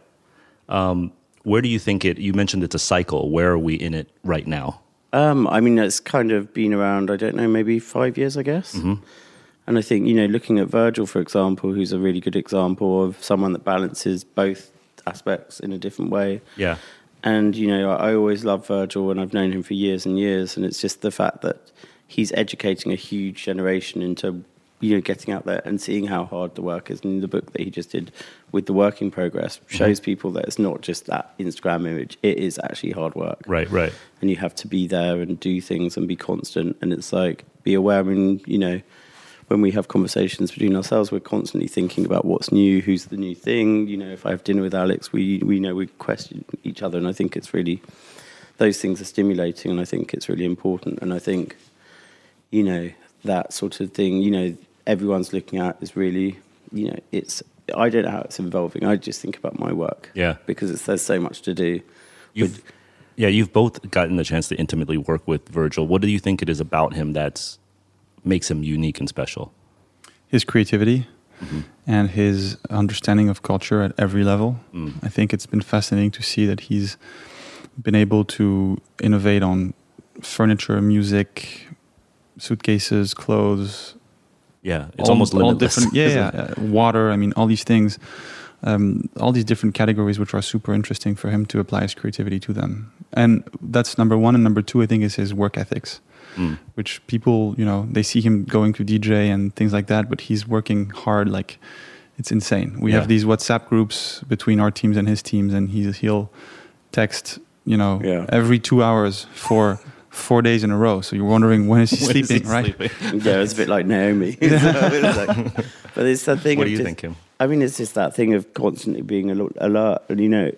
Um, where do you think it? You mentioned it's a cycle. Where are we in it right now? Um, I mean, it's kind of been around, I don't know, maybe five years, I guess. And I think, you know, looking at Virgil, for example, who's a really good example of someone that balances both aspects in a different way. Yeah. And, you know, I always love Virgil and I've known him for years and years. And it's just the fact that he's educating a huge generation into, you know, getting out there and seeing how hard the work is. And the book that he just did with the working progress mm-hmm. shows people that it's not just that Instagram image, it is actually hard work Right. Right. and you have to be there and do things and be constant. And it's like be aware when you know when we have conversations between ourselves, we're constantly thinking about what's new, who's the new thing. You know, if I have dinner with Alex, we we know we question each other, and I think it's really those things are stimulating, and I think it's really important. And I think you know that sort of thing. You know, everyone's looking at is really you know, it's I don't know how it's evolving. I just think about my work. Yeah. because it's, there's so much to do. You've, With- yeah, you've both gotten the chance to intimately work with Virgil. What do you think it is about him that's makes him unique and special? his creativity and his understanding of culture at every level. I think it's been fascinating to see that he's been able to innovate on furniture, music, suitcases, clothes. Yeah, it's all- almost all different. Yeah, yeah, uh, water. I mean, all these things, um, all these different categories, which are super interesting for him to apply his creativity to them. And that's number one. And number two, I think, is his work ethics Mm. which people, you know, they see him going to DJ and things like that, but he's working hard. Like it's insane. We Yeah. have these WhatsApp groups between our teams and his teams, and he's he'll text, you know, Yeah. every two hours for four days in a row. So you're wondering when is he When is sleeping, he right? sleeping? yeah, it's a bit like Naomi. So it's like- but it's that thing. What of do you just- think, I mean, it's just that thing of constantly being alert, and you know,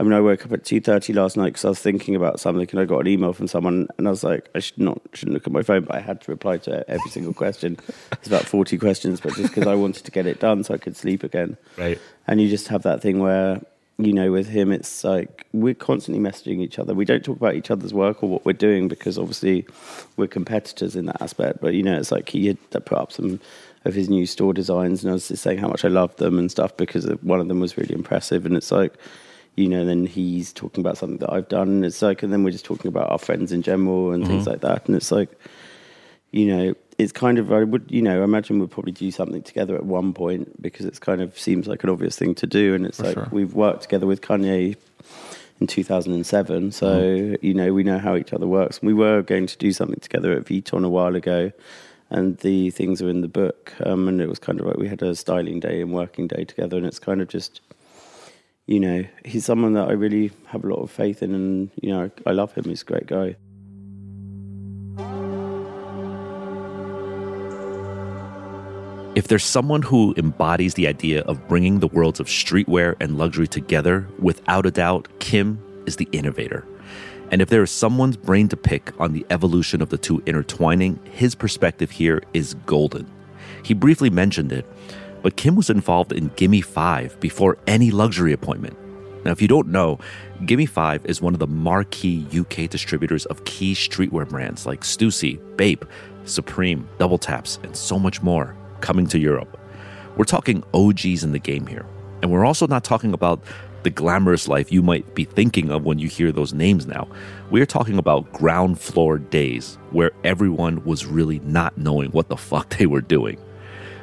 I mean, I woke up at two thirty last night because I was thinking about something, and I got an email from someone, and I was like, I should not shouldn't look at my phone, but I had to reply to every single question. It's about forty questions, but just because I wanted to get it done so I could sleep again. Right. And you just have that thing where, you know, with him, it's like we're constantly messaging each other. We don't talk about each other's work or what we're doing because obviously we're competitors in that aspect. But, you know, it's like he had put up some of his new store designs and I was just saying how much I loved them and stuff because one of them was really impressive. And it's like, you know, then he's talking about something that I've done. And it's like, and then we're just talking about our friends in general and things like that. And it's like, you know, it's kind of I would you know I imagine we'll probably do something together at one point because it's kind of seems like an obvious thing to do, and it's For like sure. we've worked together with Kanye in 2007, so Mm-hmm. you know we know how each other works. We were going to do something together at Vuitton a while ago, and the things are in the book, um, and it was kind of like we had a styling day and working day together, and it's kind of just. You know, he's someone that I really have a lot of faith in, and you know, I love him. He's a great guy. If there's someone who embodies the idea of bringing the worlds of streetwear and luxury together, without a doubt, Kim is the innovator. And if there is someone's brain to pick on the evolution of the two intertwining, his perspective here is golden. He briefly mentioned it, but Kim was involved in Gimme 5 before any luxury appointment. Now, if you don't know, Gimme 5 is one of the marquee UK distributors of key streetwear brands like Stussy, Bape, Supreme, Double Taps, and so much more coming to Europe. We're talking OGs in the game here. And we're also not talking about the glamorous life you might be thinking of when you hear those names now. We're talking about ground floor days where everyone was really not knowing what the fuck they were doing.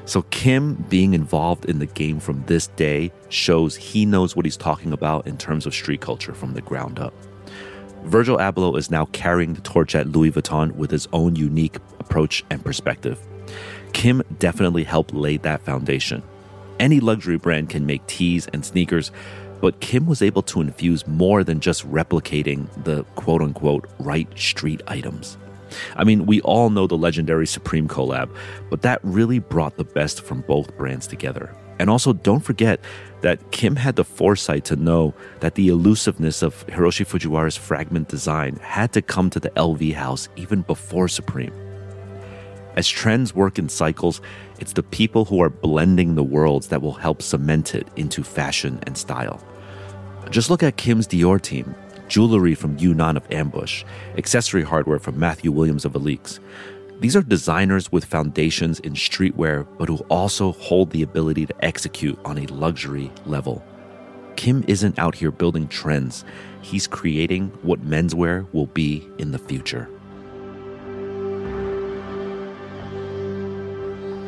So, Kim being involved in the game from this day shows he knows what he's talking about in terms of street culture from the ground up. Virgil Abloh is now carrying the torch at Louis Vuitton with his own unique approach and perspective. Kim definitely helped lay that foundation. Any luxury brand can make tees and sneakers, but Kim was able to infuse more than just replicating the quote unquote right street items. I mean, we all know the legendary Supreme collab, but that really brought the best from both brands together. And also, don't forget that Kim had the foresight to know that the elusiveness of Hiroshi Fujiwara's fragment design had to come to the LV house even before Supreme. As trends work in cycles, it's the people who are blending the worlds that will help cement it into fashion and style. Just look at Kim's Dior team jewelry from Yoon Ahn of Ambush, accessory hardware from Matthew Williams of Alyx. These are designers with foundations in streetwear, but who also hold the ability to execute on a luxury level. Kim isn't out here building trends, he's creating what menswear will be in the future.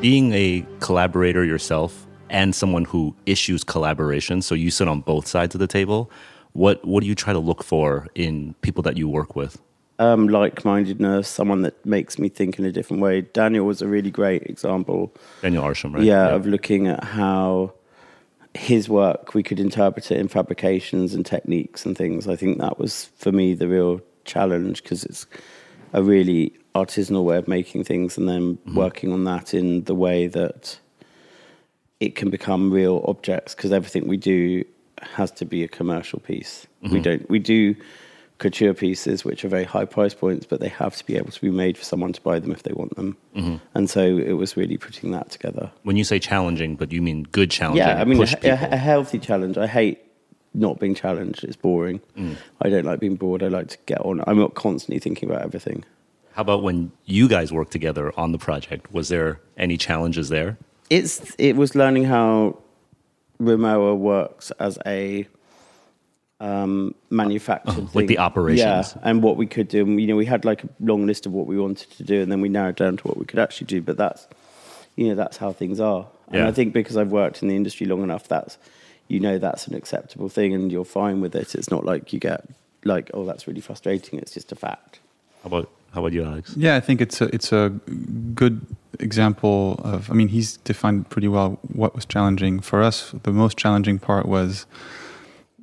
being a collaborator yourself and someone who issues collaboration, so you sit on both sides of the table, what what do you try to look for in people that you work with? um, like-mindedness, someone that makes me think in a different way. Daniel was a really great example. Daniel Arsham, right? Yeah, of looking at how his work we could interpret it in fabrications and techniques and things. I think that was for me the real challenge because it's a really artisanal way of making things and then working on that in the way that it can become real objects because everything we do has to be a commercial piece. We don't we do couture pieces, which are very high price points, but they have to be able to be made for someone to buy them if they want them. Mm-hmm. And so it was really putting that together. When you say challenging, but you mean good challenging? Yeah, I mean, a, a, a healthy challenge. I hate not being challenged. It's boring. Mm. I don't like being bored. I like to get on. I'm not constantly thinking about everything. How about when you guys worked together on the project? Was there any challenges there? It's it was learning how Rimowa works as a um, manufactured like the thing. operations. yeah, and what we could do. And, you know, we had like a long list of what we wanted to do, and then we narrowed down to what we could actually do. But that's you know that's how things are. And Yeah. I think because I've worked in the industry long enough, that's you know that's an acceptable thing, and you're fine with it. It's not like you get like oh that's really frustrating. It's just a fact. How about how about you, Alex? Yeah, I think it's a it's a good example of. I mean, he's defined pretty well what was challenging for us. The most challenging part was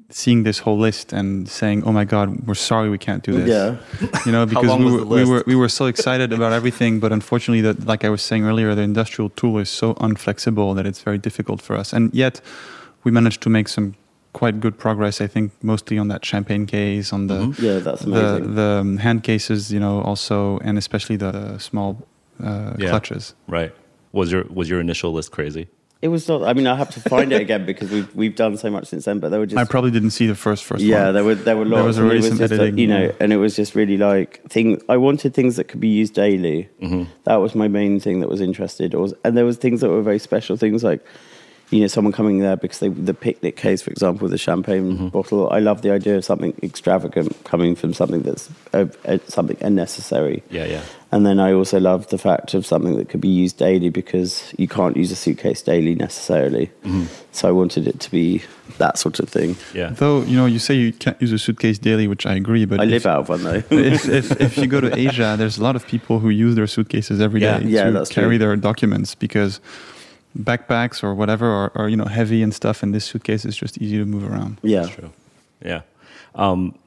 seeing this whole list and saying, "Oh my God, we're sorry we can't do this." Yeah. you know, because we were, we were we were so excited about everything, but unfortunately, that like I was saying earlier, the industrial tool is so unflexible that it's very difficult for us. And yet, we managed to make some quite good progress. I think mostly on that champagne case, on the Mhm. Yeah, that's the amazing. the um, hand cases, you know, also, and especially the, the small uh, Yeah. clutches. Right. Was your was your initial list crazy? It was not. I mean, I have to find it again because we've we've done so much since then. But they were just I probably didn't see the first first yeah, one. there were there were lots. There was and it some just, uh, editing, you know, and it was just really like thing. I wanted things that could be used daily. Mm-hmm. That was my main thing that was interested. Or and there was things that were very special things like. You know, someone coming there because they the picnic case, for example, the champagne Mm-hmm. bottle. I love the idea of something extravagant coming from something that's uh, uh, something unnecessary. Yeah, yeah. And then I also love the fact of something that could be used daily because you can't use a suitcase daily necessarily. So I wanted it to be that sort of thing. Yeah. Though you know, you say you can't use a suitcase daily, which I agree. But I if, live out of one though. if, if, if you go to Asia, there's a lot of people who use their suitcases every day Yeah. Yeah, to carry true. their documents because backpacks or whatever are, are you know heavy and stuff, and this suitcase is just easy to move around. yeah. True. Yeah. Um,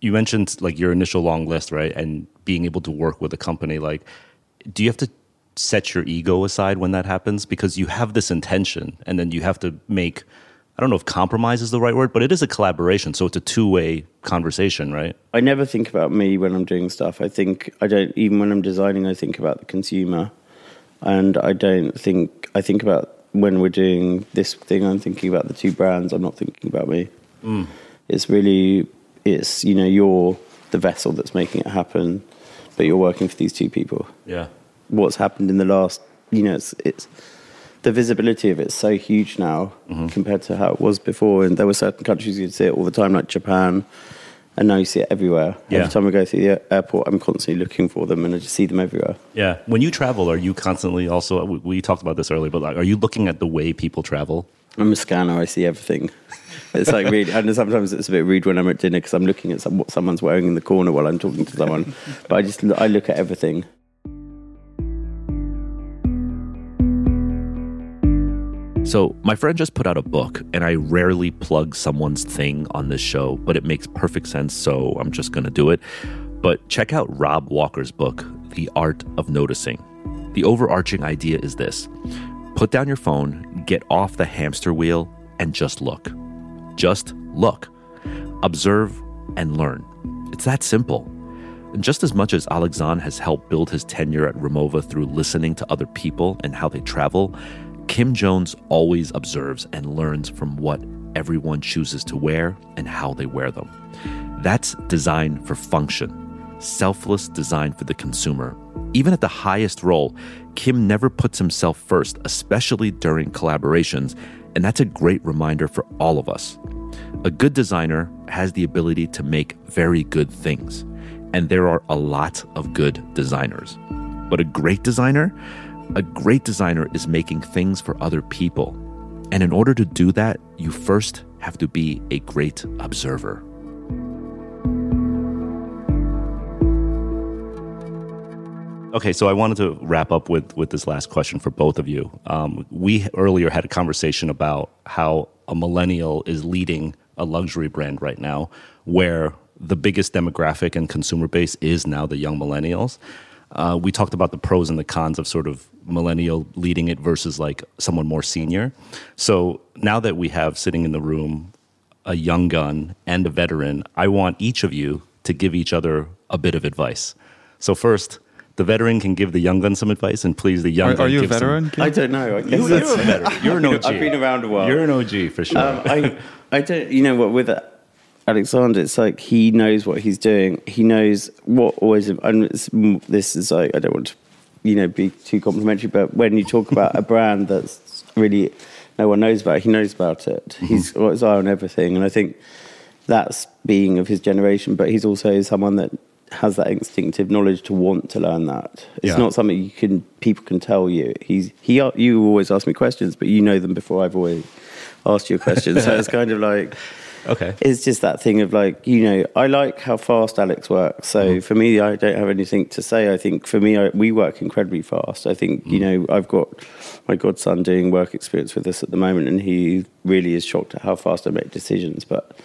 you mentioned like your initial long list, right? And being able to work with a company. Like, do you have to set your ego aside when that happens? Because you have this intention, and then you have to make. I don't know if compromise is the right word, but it is a collaboration. So it's a two way conversation, right? I never think about me when I'm doing stuff. I think I don't even when I'm designing. I think about the consumer, and I don't think I think about when we're doing this thing. I'm thinking about the two brands. I'm not thinking about me. It's really it's you know you're the vessel that's making it happen, but you're working for these two people. Yeah. What's happened in the last you know it's it's the visibility of it's so huge now Mm-hmm. compared to how it was before. And there were certain countries you'd see it all the time, like Japan, and now you see it everywhere. Yeah. Every time I go through the airport, I'm constantly looking for them, and I just see them everywhere. Yeah. When you travel, are you constantly also, we, talked about this earlier, but like, are you looking at the way people travel? I'm a scanner. I see everything. It's like really, and sometimes it's a bit rude when I'm at dinner because I'm looking at some, what someone's wearing in the corner while I'm talking to someone. but I just I look at everything. So, my friend just put out a book, and I rarely plug someone's thing on this show, but it makes perfect sense, so I'm just gonna do it. But check out Rob Walker's book, The Art of Noticing. The overarching idea is this put down your phone, get off the hamster wheel, and just look. Just look. Observe and learn. It's that simple. And just as much as Alexandre has helped build his tenure at Rimowa through listening to other people and how they travel, Kim Jones always observes and learns from what everyone chooses to wear and how they wear them. That's design for function, selfless design for the consumer. Even at the highest role, Kim never puts himself first, especially during collaborations, and that's a great reminder for all of us. A good designer has the ability to make very good things, and there are a lot of good designers. But a great designer, a great designer is making things for other people. And in order to do that, you first have to be a great observer. Okay, so I wanted to wrap up with with this last question for both of you. Um, we earlier had a conversation about how a millennial is leading a luxury brand right now, where the biggest demographic and consumer base is now the young millennials. Uh, we talked about the pros and the cons of sort of millennial leading it versus like someone more senior. So now that we have sitting in the room a young gun and a veteran, I want each of you to give each other a bit of advice. So first, the veteran can give the young gun some advice, and please, the young Are, gun are you a give some- veteran? Kim? I don't know. I guess You, that's- you're a veteran. You're an OG. I've been around a while. You're an OG for sure. Um, I, I don't. You know what? With Alexander, it's like he knows what he's doing. He knows what always. And this is like I don't want to, you know, be too complimentary, but when you talk about a brand that's really no one knows about, he knows about it. Mm-hmm. He's got his eye on everything, and I think that's being of his generation. But he's also someone that has that instinctive knowledge to want to learn that. It's Yeah. not something you can people can tell you. He's he. You always ask me questions, but you know them before I've always asked you a question. so it's kind of like okay. it's just that thing of like you know I like how fast Alex works. So Mm-hmm. for me, I don't have anything to say. I think for me, I, we work incredibly fast. I think you Mm-hmm. know I've got my godson doing work experience with us at the moment, and he really is shocked at how fast I make decisions. But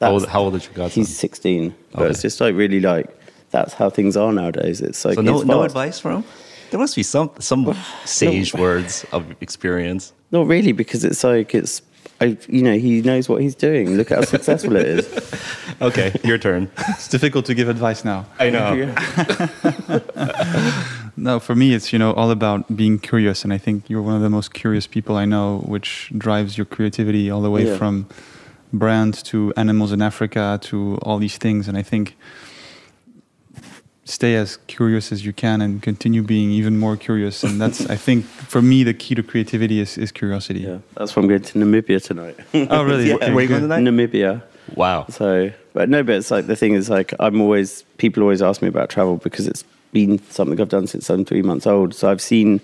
How old, how old is your godson? He's 16, but Okay. it's just like really like that's how things are nowadays. It's like so no, no advice from him? There must be some some sage words of experience. Not really, because it's like it's. I, you know, he knows what he's doing. Look how successful it is. Okay, your turn. It's difficult to give advice now. I know. No, for me, it's you know all about being curious, and I think you're one of the most curious people I know, which drives your creativity all the way Yeah. from brand to animals in Africa to all these things. And I think stay as curious as you can and continue being even more curious. And that's I think for me the key to creativity is, is curiosity. Yeah, that's why I'm going to Namibia tonight. Oh, really? Yeah. Where are you going tonight? Namibia. Wow. So, but no, but it's like the thing is like I'm always people always ask me about travel because it's been something I've done since I'm three months old. So I've seen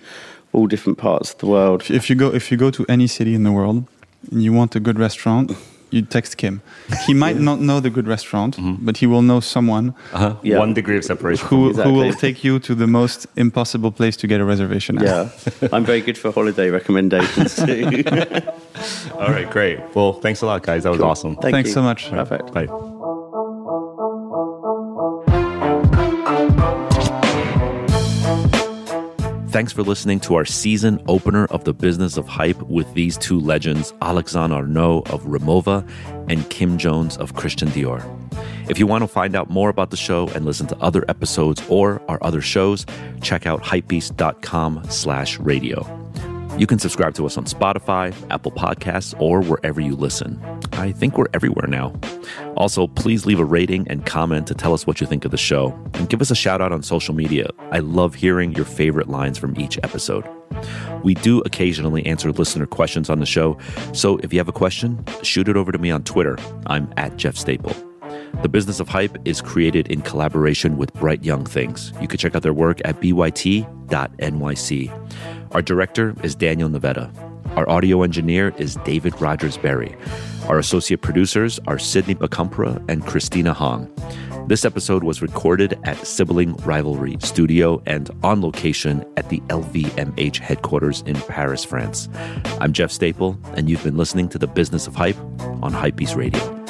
all different parts of the world. If- If you go if you go to any city in the world and you want a good restaurant, you text Kim. He might not know the good restaurant, but he will know someone Uh-huh. Yeah. One degree of separation. who who will take you to the most impossible place to get a reservation. at. Yeah, I'm very good for holiday recommendations too. All right, great. Well, thanks a lot, guys. That was awesome. Thank Thanks you. so much. Perfect. Bye. Thanks for listening to our season opener of the Business of Hype with these two legends, Alexandre Arnault of Rimowa and Kim Jones of Christian Dior. If you want to find out more about the show and listen to other episodes or our other shows, check out hypebeast.com slash radio. You can subscribe to us on Spotify, Apple Podcasts, or wherever you listen. I think we're everywhere now. Also, please leave a rating and comment to tell us what you think of the show and give us a shout out on social media. I love hearing your favorite lines from each episode. We do occasionally answer listener questions on the show, so if you have a question, shoot it over to me on Twitter. I'm at Jeff Staple. The Business of Hype is created in collaboration with Bright Young Things. You can check out their work at byt.nyc. Our director is Daniel Navetta. Our audio engineer is David Rogers Berry. Our associate producers are Sydney Bakumpra and Christina Hong. This episode was recorded at Sibling Rivalry Studio and on location at the LVMH headquarters in Paris, France. I'm Jeff Staple, and you've been listening to The Business of Hype on Hypebeast Radio.